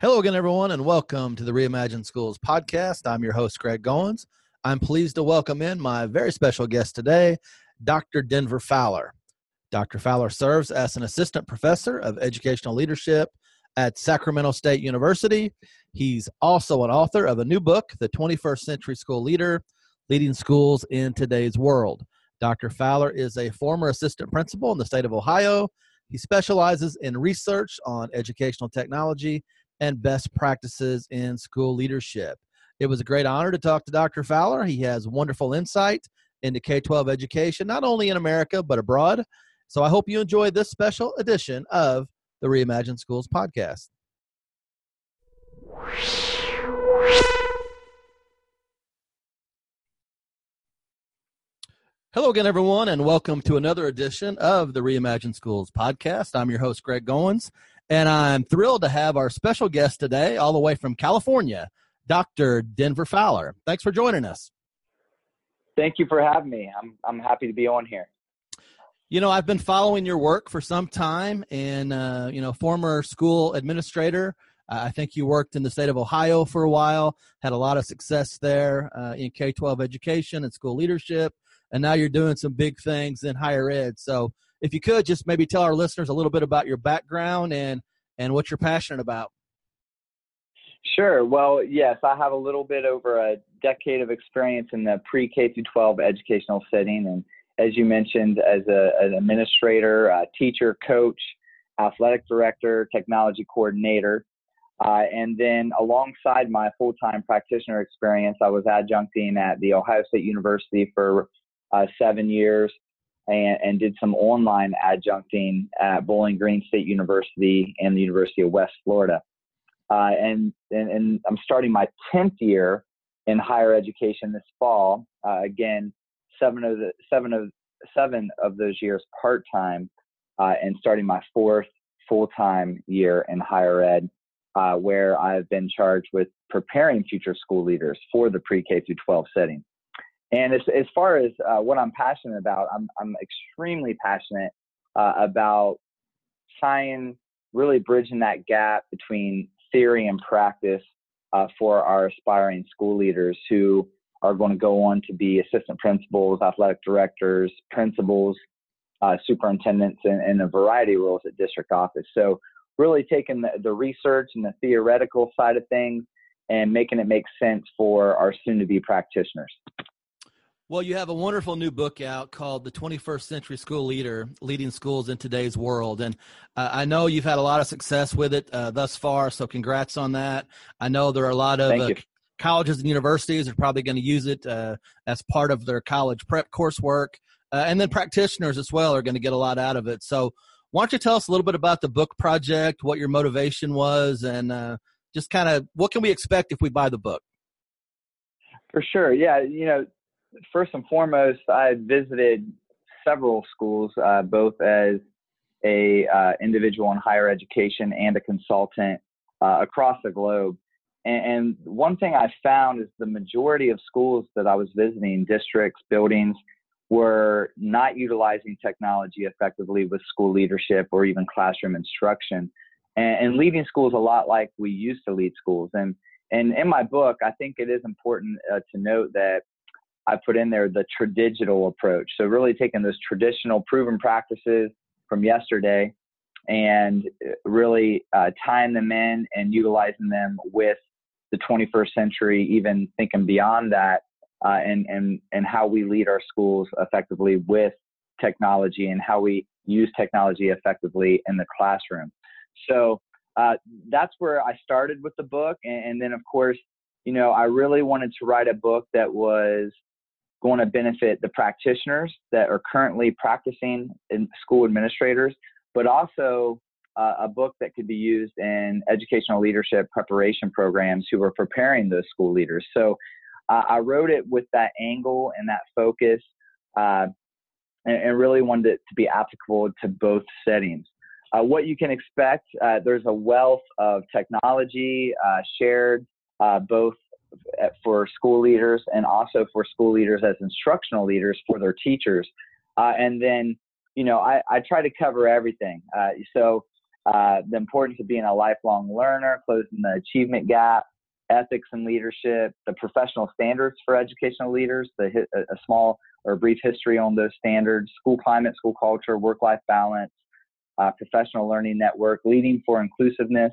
Hello again, everyone, and welcome to the Reimagine Schools podcast. I'm your host, Greg Goins. I'm pleased to welcome in my very special guest today, Dr. Denver Fowler. Dr. Fowler serves as an assistant professor of educational leadership at Sacramento State University. He's also an author of a new book, The 21st Century School Leader Leading Schools in Today's World. Dr. Fowler is a former assistant principal in the state of Ohio. He specializes in research on educational technology and best practices in school leadership. It was a great honor to talk to Dr. Fowler. He has wonderful insight into K 12 education, not only in America, but abroad. So I hope you enjoy this special edition of the Reimagine Schools podcast. Hello again, everyone, and welcome to another edition of the Reimagine Schools podcast. I'm your host, Greg Goins, and I'm thrilled to have our special guest today, all the way from California, Dr. Denver Fowler. Thanks for joining us. Thank you for having me. I'm, I'm happy to be on here. You know, I've been following your work for some time, and, uh, you know, former school administrator. Uh, I think you worked in the state of Ohio for a while, had a lot of success there uh, in K 12 education and school leadership, and now you're doing some big things in higher ed. So, if you could just maybe tell our listeners a little bit about your background and and what you're passionate about. Sure. Well, yes, I have a little bit over a decade of experience in the pre-K through 12 educational setting, and as you mentioned, as a, an administrator, a teacher, coach, athletic director, technology coordinator. Uh, and then alongside my full-time practitioner experience, I was adjuncting at the Ohio State University for uh, seven years, and, and did some online adjuncting at Bowling Green State University and the University of West Florida. Uh, and, and, and, I'm starting my 10th year in higher education this fall. Uh, again, seven of the seven of seven of those years part time, uh, and starting my fourth full time year in higher ed, uh, where I've been charged with preparing future school leaders for the pre K through 12 setting. And as, as far as uh, what I'm passionate about, I'm, I'm extremely passionate uh, about trying really bridging that gap between theory and practice uh, for our aspiring school leaders who are going to go on to be assistant principals, athletic directors, principals, uh, superintendents, and, and, a variety of roles at district office. So, really taking the, the research and the theoretical side of things and making it make sense for our soon to be practitioners. Well, you have a wonderful new book out called The 21st Century School Leader Leading Schools in Today's World. And uh, I know you've had a lot of success with it uh, thus far, so congrats on that. I know there are a lot of uh, colleges and universities are probably going to use it uh, as part of their college prep coursework. Uh, and then practitioners as well are going to get a lot out of it. So, why don't you tell us a little bit about the book project, what your motivation was, and uh, just kind of what can we expect if we buy the book? For sure. Yeah. You know, first and foremost, I visited several schools, uh, both as a uh, individual in higher education and a consultant uh, across the globe. And, and, one thing I found is the majority of schools that I was visiting, districts, buildings, were not utilizing technology effectively with school leadership or even classroom instruction, and, and leading schools a lot like we used to lead schools. And and in my book, I think it is important uh, to note that I put in there the tradigital approach. So really taking those traditional proven practices from yesterday and really uh, tying them in and utilizing them with the 21st century, even thinking beyond that, uh, and and and how we lead our schools effectively with technology and how we use technology effectively in the classroom. So uh, that's where I started with the book, and, and then of course, you know, I really wanted to write a book that was going to benefit the practitioners that are currently practicing in school administrators, but also uh, a book that could be used in educational leadership preparation programs who are preparing those school leaders. So uh, I wrote it with that angle and that focus, uh, and, and, really wanted it to be applicable to both settings. Uh, what you can expect, uh, there's a wealth of technology uh, shared both for school leaders and also for school leaders as instructional leaders for their teachers. Uh, and then, you know, I, I try to cover everything. Uh, so uh, the importance of being a lifelong learner, closing the achievement gap, ethics and leadership, the professional standards for educational leaders, the, a small or brief history on those standards, school climate, school culture, work-life balance, uh, professional learning network, leading for inclusiveness,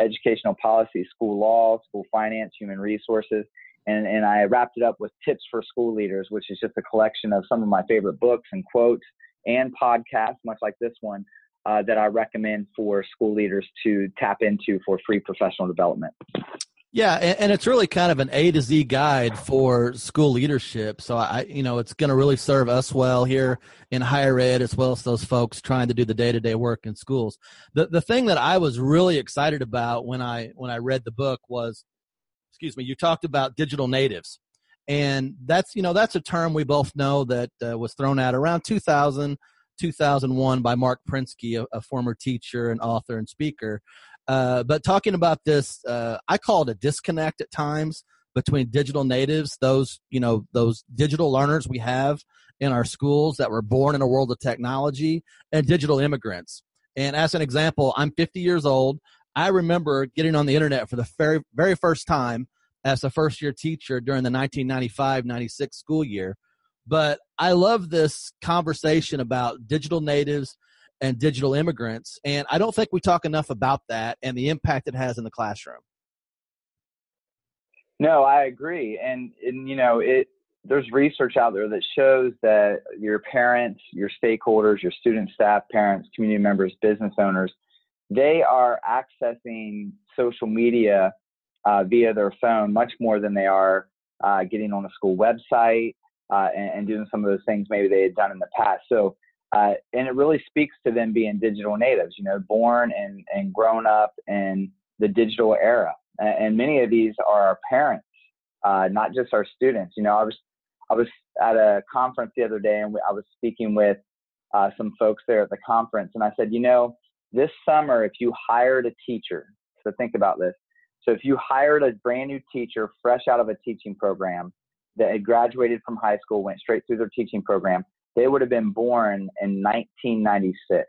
educational policy, school law, school finance, human resources. And, and I wrapped it up with tips for school leaders, which is just a collection of some of my favorite books and quotes and podcasts, much like this one, uh, that I recommend for school leaders to tap into for free professional development. Yeah, and, and, it's really kind of an A to Z guide for school leadership. So I, you know, it's going to really serve us well here in higher ed, as well as those folks trying to do the day to day work in schools. The the thing that I was really excited about when I when I read the book was, excuse me, you talked about digital natives, and that's you know that's a term we both know that uh, was thrown out around 2000 2001 by Marc Prensky, a, a former teacher and author and speaker. Uh, but talking about this, uh, I call it a disconnect at times between digital natives, those you know those digital learners we have in our schools that were born in a world of technology, and digital immigrants. And as an example, I'm 50 years old. I remember getting on the internet for the very very first time as a first year teacher during the 1995-96 school year. But I love this conversation about digital natives and digital immigrants. And I don't think we talk enough about that and the impact it has in the classroom. No, I agree. And, and you know, it, there's research out there that shows that your parents, your stakeholders, your student, staff, parents, community members, business owners, they are accessing social media uh, via their phone much more than they are uh, getting on a school website uh, and, and, doing some of those things maybe they had done in the past. So uh, and it really speaks to them being digital natives, you know, born and, and grown up in the digital era. And many of these are our parents, uh, not just our students. You know, I was I was at a conference the other day, and I was speaking with uh, some folks there at the conference, and I said, you know, this summer, if you hired a teacher, so think about this. So if you hired a brand new teacher, fresh out of a teaching program, that had graduated from high school, went straight through their teaching program, they would have been born in 1996.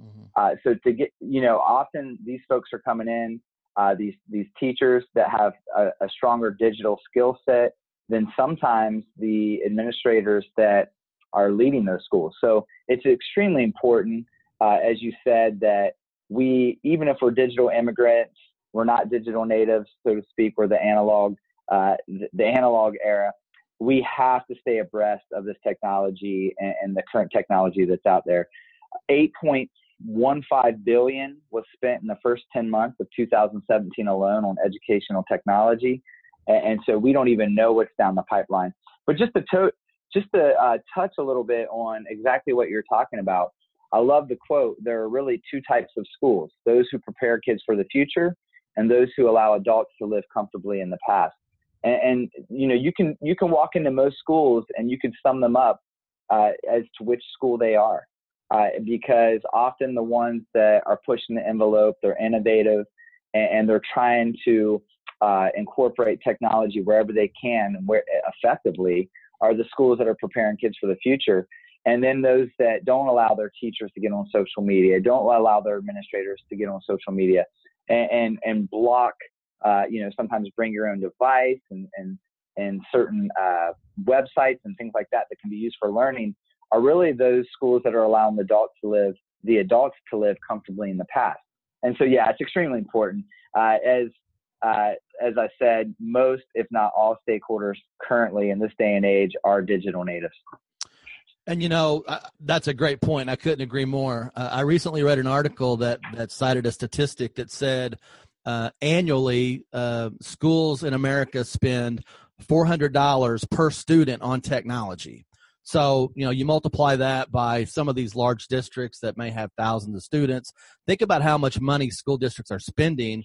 Mm-hmm. Uh, so to get, you know, often these folks are coming in, uh, these these teachers that have a, a stronger digital skill set than sometimes the administrators that are leading those schools. So it's extremely important, uh, as you said, that we, even if we're digital immigrants, we're not digital natives, so to speak, we're the analog, uh, the, the analog era we have to stay abreast of this technology and, and the current technology that's out there. 8.15 billion was spent in the first 10 months of 2017 alone on educational technology, and, and so we don't even know what's down the pipeline. But just to to- just to uh, touch a little bit on exactly what you're talking about, I love the quote. There are really two types of schools: those who prepare kids for the future, and those who allow adults to live comfortably in the past and, and, you know you can you can walk into most schools and you can sum them up uh, as to which school they are uh, because often the ones that are pushing the envelope they're innovative and, and they're trying to uh, incorporate technology wherever they can and where effectively are the schools that are preparing kids for the future. And then those that don't allow their teachers to get on social media don't allow their administrators to get on social media and, and, and block uh, you know, sometimes bring your own device and, and, and certain uh, websites and things like that that can be used for learning are really those schools that are allowing the adults to live, the adults to live comfortably in the past. And so, yeah, it's extremely important. Uh, as uh, as I said, most, if not all, stakeholders currently in this day and age are digital natives. And you know uh, that's a great point. I couldn't agree more. Uh, I recently read an article that that cited a statistic that said uh, annually, uh, schools in America spend $400 per student on technology. So, you know, you multiply that by some of these large districts that may have thousands of students. Think about how much money school districts are spending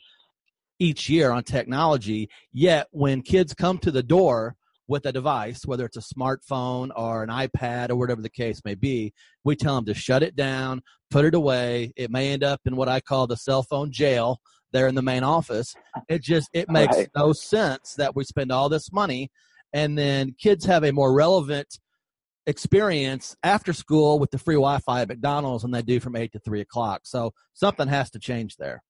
each year on technology. Yet, when kids come to the door with a device, whether it's a smartphone or an iPad or whatever the case may be, we tell them to shut it down, put it away. It may end up in what I call the cell phone jail there in the main office. It just it makes right. no sense that we spend all this money and then kids have a more relevant experience after school with the free Wi-Fi at McDonald's than they do from eight to three o'clock. So something has to change there.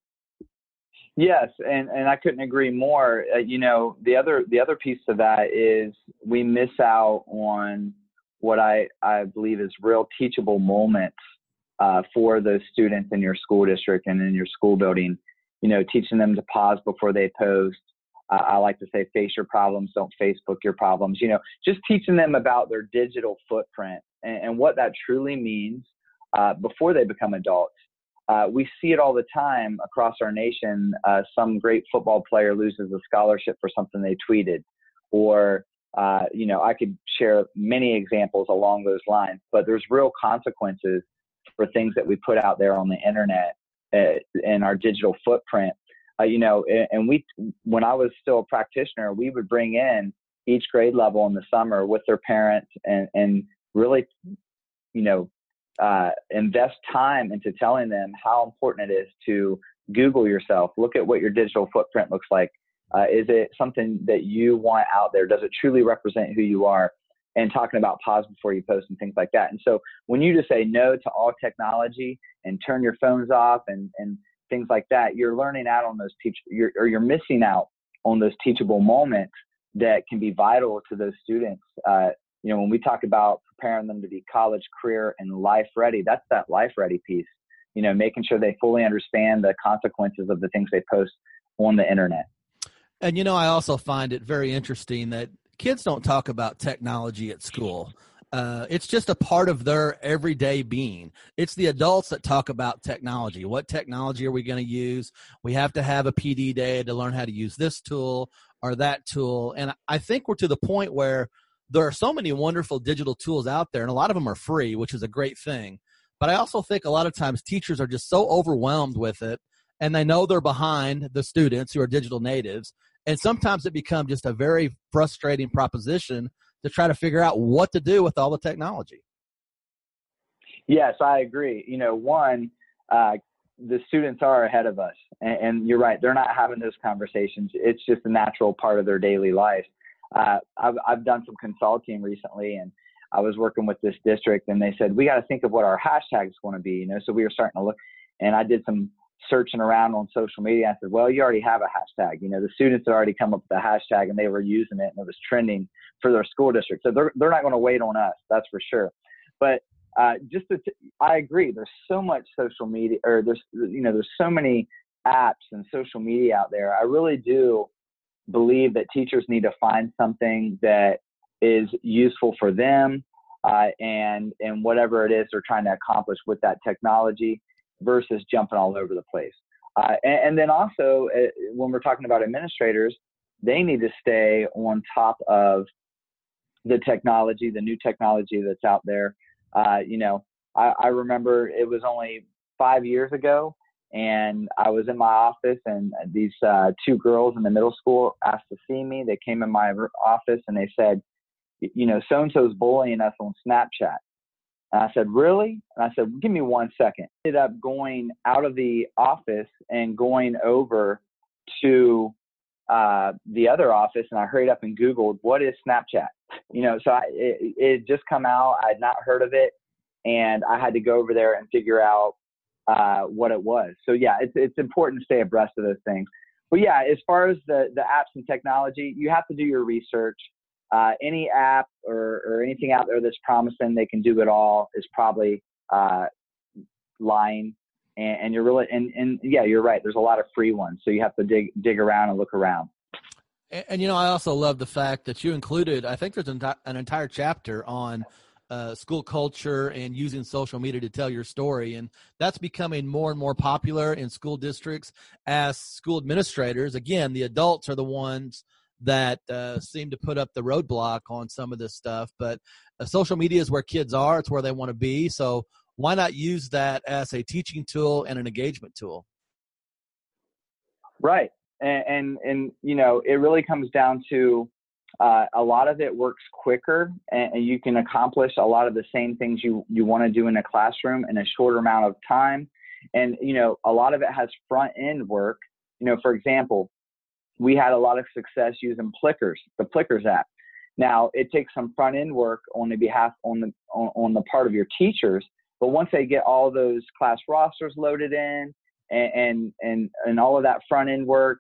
Yes, and and I couldn't agree more. Uh, you know, the other the other piece of that is we miss out on what I I believe is real teachable moments uh, for those students in your school district and in your school building. You know, teaching them to pause before they post. Uh, I like to say, face your problems, don't Facebook your problems. You know, just teaching them about their digital footprint and, and what that truly means uh, before they become adults uh, we see it all the time across our nation. Uh, some great football player loses a scholarship for something they tweeted, or uh, you know, I could share many examples along those lines. But there's real consequences for things that we put out there on the internet and our digital footprint. Uh, you know, and we, when I was still a practitioner, we would bring in each grade level in the summer with their parents and and really, you know, uh, invest time into telling them how important it is to Google yourself, look at what your digital footprint looks like. Uh, is it something that you want out there? Does it truly represent who you are? And talking about pause before you post and things like that. And so when you just say no to all technology and turn your phones off and, and things like that, you're learning out on those teach you're, or you're missing out on those teachable moments that can be vital to those students uh, you know, when we talk about preparing them to be college, career, and life ready, that's that life ready piece. You know, making sure they fully understand the consequences of the things they post on the internet. And you know, I also find it very interesting that kids don't talk about technology at school. Uh, it's just a part of their everyday being. It's the adults that talk about technology. What technology are we going to use? We have to have a PD day to learn how to use this tool or that tool. And I think we're to the point where there are so many wonderful digital tools out there, and a lot of them are free, which is a great thing. But I also think a lot of times teachers are just so overwhelmed with it, and they know they're behind the students who are digital natives. And sometimes it becomes just a very frustrating proposition to try to figure out what to do with all the technology. Yes, I agree. You know, one, uh, the students are ahead of us, and, and you're right; they're not having those conversations. It's just a natural part of their daily life uh, I've, I've done some consulting recently and I was working with this district and they said, we got to think of what our hashtags going to be, you know, so we were starting to look and I did some searching around on social media. I said, well, you already have a hashtag, you know, the students had already come up with a hashtag and they were using it and it was trending for their school district. So they're, they're not going to wait on us. That's for sure. But uh, just to, I agree. There's so much social media, or there's you know there's so many apps and social media out there. I really do believe that teachers need to find something that is useful for them uh, and and whatever it is they're trying to accomplish with that technology versus jumping all over the place. Uh, and, and, then also uh, when we're talking about administrators, they need to stay on top of the technology, the new technology that's out there. Uh, you know, I, I remember it was only five years ago and I was in my office, and these uh, two girls in the middle school asked to see me. They came in my office and they said, "You know, so and so's bullying us on Snapchat." And I said, "Really?" And I said, "Give me one second. I Ended up going out of the office and going over to uh, the other office, and I hurried up and Googled what is Snapchat. You know, so I, it, it just come out. I had not heard of it, and I had to go over there and figure out uh, what it was. So yeah, it's it's important to stay abreast of those things. But yeah, as far as the the apps and technology, you have to do your research. Uh, any app or, or anything out there that's promising they can do it all is probably uh, lying. And, and, you're really and, and yeah, you're right. There's a lot of free ones, so you have to dig dig around and look around. And, and you know, I also love the fact that you included. I think there's an, an entire chapter on uh, school culture and using social media to tell your story. And that's becoming more and more popular in school districts as school administrators. Again, the adults are the ones that uh, seem to put up the roadblock on some of this stuff. But uh, social media is where kids are, it's where they want to be. So why not use that as a teaching tool and an engagement tool? Right. And, and, and you know, it really comes down to uh, a lot of it works quicker and, and, you can accomplish a lot of the same things you, you want to do in a classroom in a shorter amount of time. And, you know, a lot of it has front end work you know, for example, we had a lot of success using Plickers, the Plickers app. Now it takes some front end work on the behalf on the on, on the part of your teachers, but once they get all those class rosters loaded in and and and, and all of that front end work,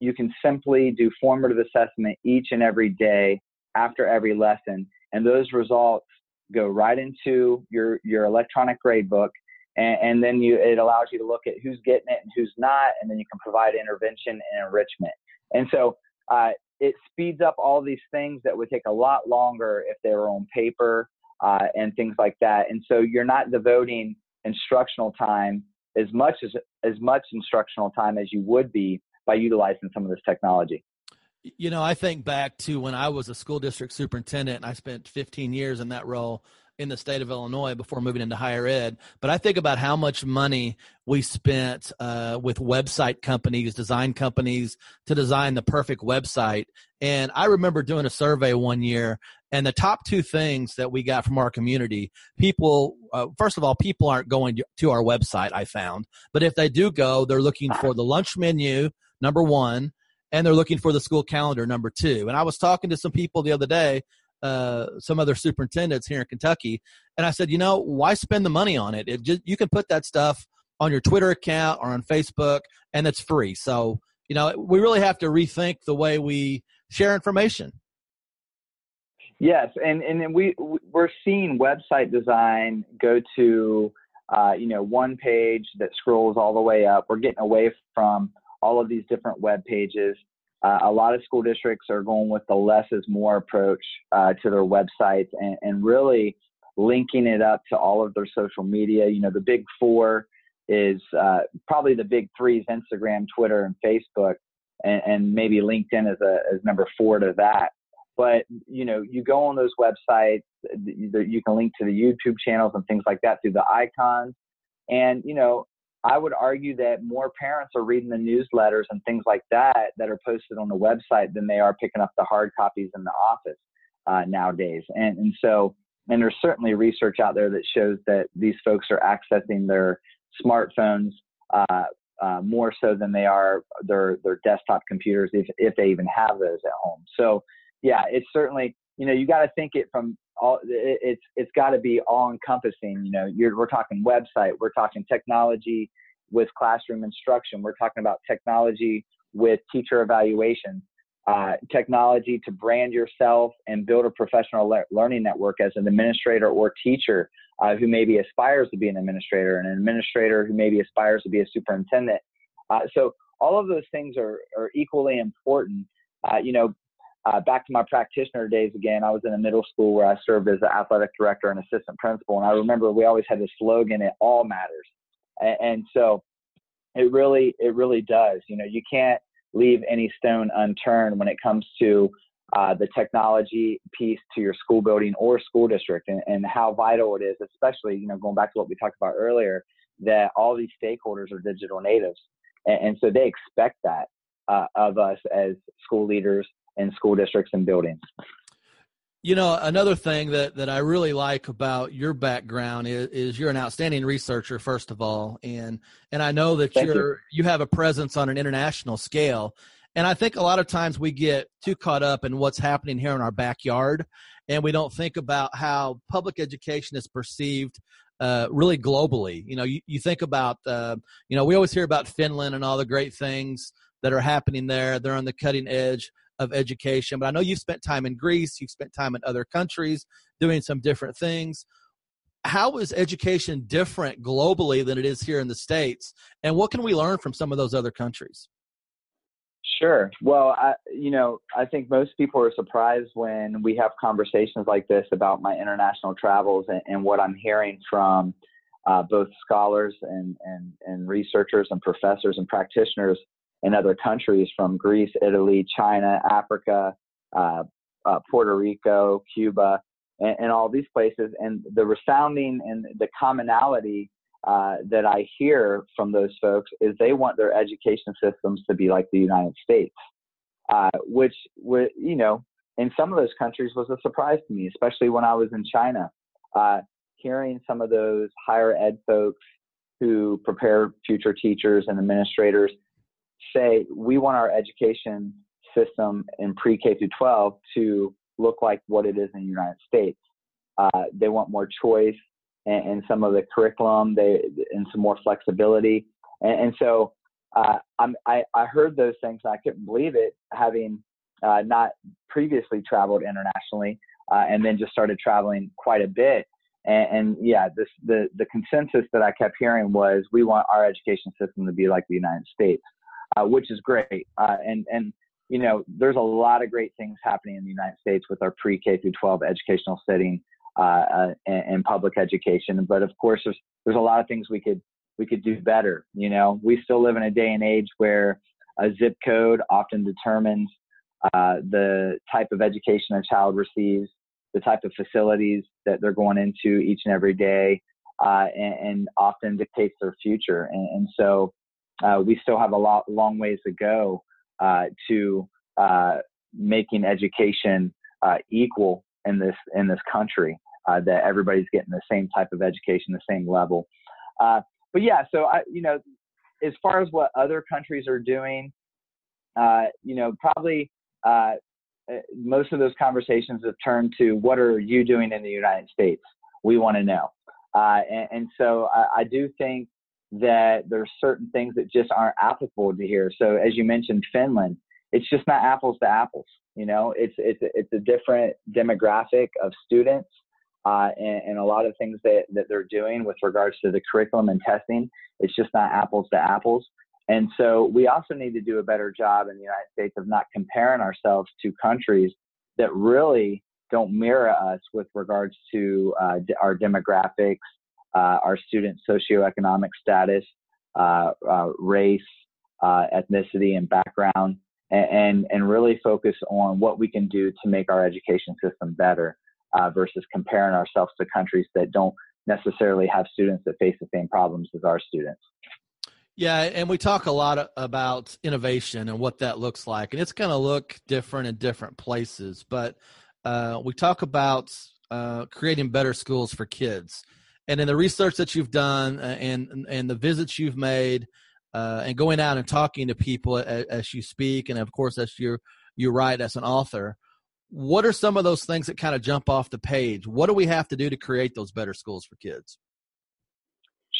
you can simply do formative assessment each and every day after every lesson, and those results go right into your your electronic grade book and, and, then you it allows you to look at who's getting it and who's not and then you can provide intervention and enrichment and so uh, it speeds up all these things that would take a lot longer if they were on paper uh, and things like that. And so you're not devoting instructional time as much as as much instructional time as you would be by utilizing some of this technology. You know, I think back to when I was a school district superintendent and I spent 15 years in that role in the state of Illinois before moving into higher ed. But I think about how much money we spent uh, with website companies, design companies to design the perfect website. And I remember doing a survey one year, and the top two things that we got from our community people, uh, first of all, people aren't going to our website, I found. But if they do go, they're looking for the lunch menu, number one and they're looking for the school calendar number two. And I was talking to some people the other day, uh, some other superintendents here in Kentucky, and I said, you know, why spend the money on it? It just you can put that stuff on your Twitter account or on Facebook, and it's free. So you know, we really have to rethink the way we share information. Yes, and and we we're seeing website design go to uh, you know one page that scrolls all the way up. We're getting away from all of these different web pages. Uh, a lot of school districts are going with the less is more approach uh, to their websites and, and, really linking it up to all of their social media. You know, the big four is uh, probably the big three is Instagram, Twitter, and Facebook, and, and, maybe LinkedIn as a as number four to that. But you know, you go on those websites, you can link to the YouTube channels and things like that through the icons. And you know, I would argue that more parents are reading the newsletters and things like that that are posted on the website than they are picking up the hard copies in the office uh, nowadays. And, and so, and there's certainly research out there that shows that these folks are accessing their smartphones uh, uh, more so than they are their their desktop computers, if if they even have those at home. So, yeah, it's certainly you know you got to think it from all it's it's got to be all encompassing you know we're talking website we're talking technology with classroom instruction we're talking about technology with teacher evaluation uh, technology to brand yourself and build a professional le- learning network as an administrator or teacher uh, who maybe aspires to be an administrator and an administrator who maybe aspires to be a superintendent. Uh, so all of those things are, are equally important. Uh, you know uh, back to my practitioner days again, I was in a middle school where I served as the athletic director and assistant principal. And I remember we always had this slogan, it all matters. And, and so it really, it really does. You know, you can't leave any stone unturned when it comes to uh, the technology piece to your school building or school district and, and how vital it is, especially, you know, going back to what we talked about earlier, that all these stakeholders are digital natives. And, and so they expect that uh, of us as school leaders in school districts and buildings. You know, another thing that, that I really like about your background is, is you're an outstanding researcher, first of all, and and I know that Thank you're you. you have a presence on an international scale. And I think a lot of times we get too caught up in what's happening here in our backyard, and we don't think about how public education is perceived uh, really globally. You know, you, you think about, uh, you know, we always hear about Finland and all the great things that are happening there. They're on the cutting edge of education. But I know you've spent time in Greece, you've spent time in other countries doing some different things. How is education different globally than it is here in the States? And what can we learn from some of those other countries? Sure. Well, I, you know, I think most people are surprised when we have conversations like this about my international travels and, and what I'm hearing from uh, both scholars and, and, and researchers and professors and practitioners in other countries from Greece, Italy, China, Africa, uh, uh, Puerto Rico, Cuba, and, and, all these places. And the resounding and the commonality uh, that I hear from those folks is they want their education systems to be like the United States, uh, which, you know, in some of those countries was a surprise to me, especially when I was in China. Uh, hearing some of those higher ed folks who prepare future teachers and administrators say we want our education system in pre-K through 12 to look like what it is in the United States. Uh, they want more choice and, some of the curriculum, they and some more flexibility. And, and so uh, i I, heard those things. And I couldn't believe it, having uh, not previously traveled internationally, uh, and then just started traveling quite a bit. And, and, yeah, this the the consensus that I kept hearing was we want our education system to be like the United States, uh, which is great. Uh, and and you know, there's a lot of great things happening in the United States with our pre-K through 12 educational setting uh, and, and, public education. But of course, there's there's a lot of things we could we could do better. You know, we still live in a day and age where a zip code often determines uh, the type of education a child receives, the type of facilities that they're going into each and every day, uh, and, and, often dictates their future. And, and so uh, we still have a lot long ways to go uh, to uh, making education uh, equal in this in this country. that everybody's getting the same type of education, the same level. but yeah, so I, you know, as far as what other countries are doing, you know, probably uh, most of those conversations have turned to what are you doing in the United States? We want to know. Uh, and, and, so I, I, do think that there's certain things that just aren't applicable to here. So as you mentioned, Finland, it's just not apples to apples. You know, it's it's it's a different demographic of students, uh, and, and, a lot of things that that they're doing with regards to the curriculum and testing. It's just not apples to apples. And so we also need to do a better job in the United States of not comparing ourselves to countries that really don't mirror us with regards to uh, our demographics, uh, our student socioeconomic status, uh, uh race, uh, ethnicity, and background, and, and, and, really focus on what we can do to make our education system better uh, versus comparing ourselves to countries that don't necessarily have students that face the same problems as our students. Yeah, and we talk a lot about innovation and what that looks like, and it's going to look different in different places. But uh, we talk about uh, creating better schools for kids, and in the research that you've done uh, and and the visits you've made, uh, and going out and talking to people as, as you speak, and of course as you you write as an author, what are some of those things that kind of jump off the page? What do we have to do to create those better schools for kids?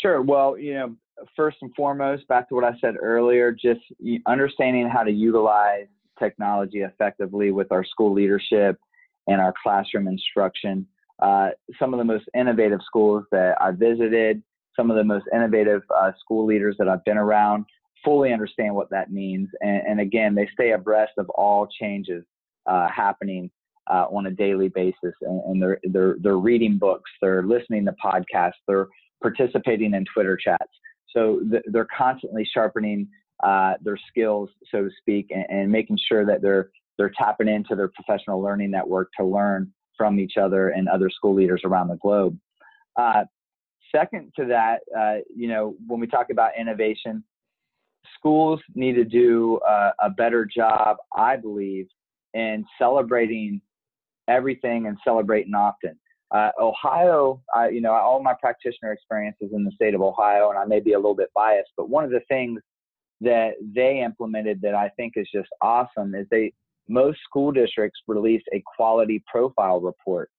Sure. Well, you know, first and foremost, back to what I said earlier, just understanding how to utilize technology effectively with our school leadership and our classroom instruction. Uh, some of the most innovative schools that I visited, some of the most innovative uh, school leaders that I've been around, fully understand what that means. And, and again, they stay abreast of all changes uh, happening uh, on a daily basis, and, and, they're they're they're reading books, they're listening to podcasts, they're participating in Twitter chats. So th- they're constantly sharpening uh, their skills, so to speak, and, and, making sure that they're they're tapping into their professional learning network to learn from each other and other school leaders around the globe. Uh, second to that, uh, you know, when we talk about innovation, schools need to do uh, a better job, I believe, in celebrating everything and celebrating often. Uh, Ohio, you know, all my practitioner experiences in the state of Ohio, and I may be a little bit biased, but one of the things that they implemented that I think is just awesome is they most school districts release a quality profile report,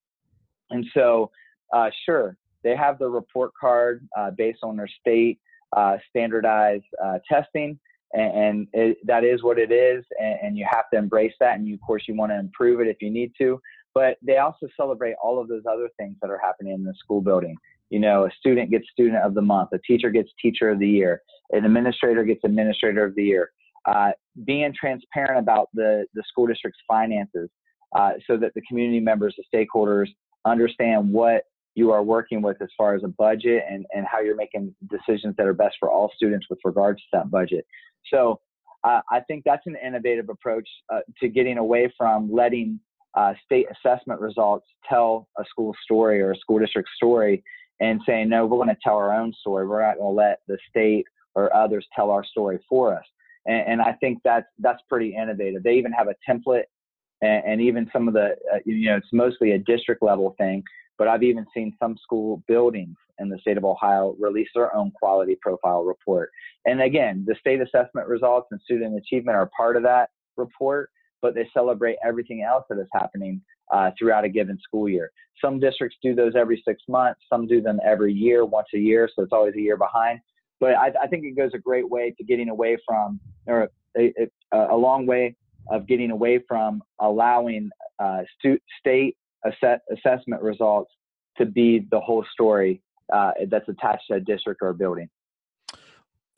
and so uh, sure they have the report card uh, based on their state uh, standardized uh, testing, and, and it, that is what it is, and, and you have to embrace that, and you, of course you want to improve it if you need to but they also celebrate all of those other things that are happening in the school building. You know, a student gets student of the month, a teacher gets teacher of the year, an administrator gets administrator of the year. Uh, being transparent about the, the school district's finances uh, so that the community members, the stakeholders understand what you are working with as far as a budget and, and how you're making decisions that are best for all students with regards to that budget. So uh, I think that's an innovative approach uh, to getting away from letting uh, state assessment results tell a school story or a school district story and saying, no, we're going to tell our own story. We're not going to let the state or others tell our story for us. And, and I think that's, that's pretty innovative. They even have a template and, and even some of the, uh, you know, it's mostly a district level thing, but I've even seen some school buildings in the state of Ohio release their own quality profile report. And again, the state assessment results and student achievement are part of that report, but they celebrate everything else that is happening uh, throughout a given school year. Some districts do those every six months, some do them every year, once a year, so it's always a year behind. But I, I think it goes a great way to getting away from, or a, a, a long way of getting away from allowing uh, stu- state assess- assessment results to be the whole story uh, that's attached to a district or a building.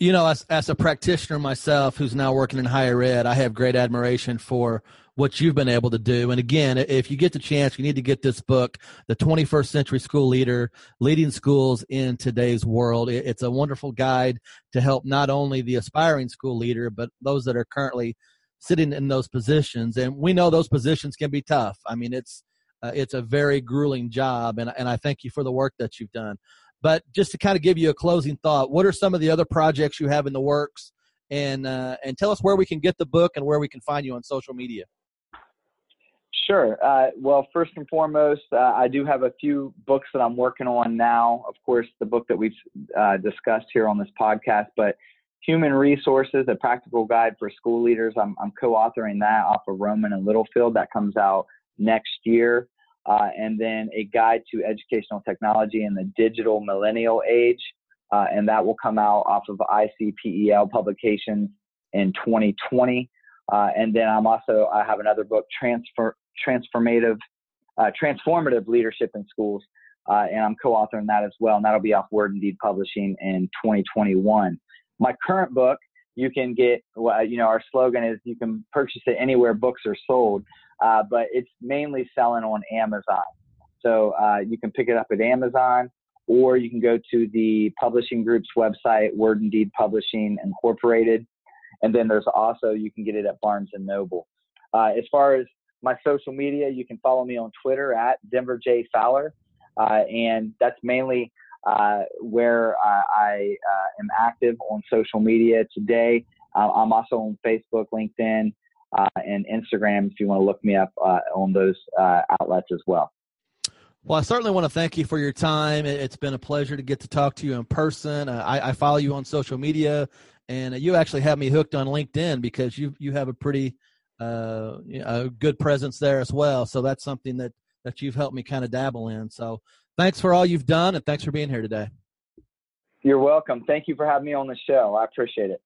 You know, as, as a practitioner myself who's now working in higher ed, I have great admiration for what you've been able to do. And again, if you get the chance, you need to get this book, The 21st Century School Leader Leading Schools in Today's World. It's a wonderful guide to help not only the aspiring school leader, but those that are currently sitting in those positions. And we know those positions can be tough. I mean, it's uh, it's a very grueling job, and and I thank you for the work that you've done. But just to kind of give you a closing thought, what are some of the other projects you have in the works? And uh, and tell us where we can get the book and where we can find you on social media. Sure. Uh, well, first and foremost, uh, I do have a few books that I'm working on now. Of course, the book that we've uh, discussed here on this podcast, but Human Resources, a practical guide for school leaders. I'm, I'm co-authoring that off of Rowman and Littlefield. That comes out next year uh, and then a guide to educational technology in the digital millennial age, uh, and that will come out off of ICPEL publications in 2020. Uh, and then I'm also I have another book, transfer transformative uh, transformative leadership in schools, uh, and I'm co-authoring that as well, and that'll be off Word and Deed Publishing in 2021. My current book you can get you know our slogan is you can purchase it anywhere books are sold uh, but it's mainly selling on amazon. So uh, you can pick it up at amazon or you can go to the publishing group's website word and deed publishing incorporated. And then there's also you can get it at barnes and noble. Uh, as far as my social media you can follow me on twitter at denver j fowler. Uh, and that's mainly uh, where uh, I am active on social media today. I'm also on Facebook, LinkedIn, Uh, and Instagram if you want to look me up uh, on those uh, outlets as well. Well, I certainly want to thank you for your time. It's been a pleasure to get to talk to you in person. I, I follow you on social media, and you actually have me hooked on LinkedIn because you you have a pretty uh, a good presence there as well. So that's something that that you've helped me kind of dabble in. So thanks for all you've done and thanks for being here today. You're welcome. Thank you for having me on the show. I appreciate it.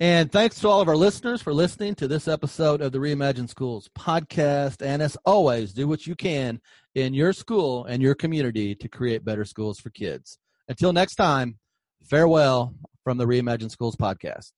And thanks to all of our listeners for listening to this episode of the Reimagine Schools podcast. And as always, do what you can in your school and your community to create better schools for kids. Until next time, farewell from the Reimagine Schools podcast.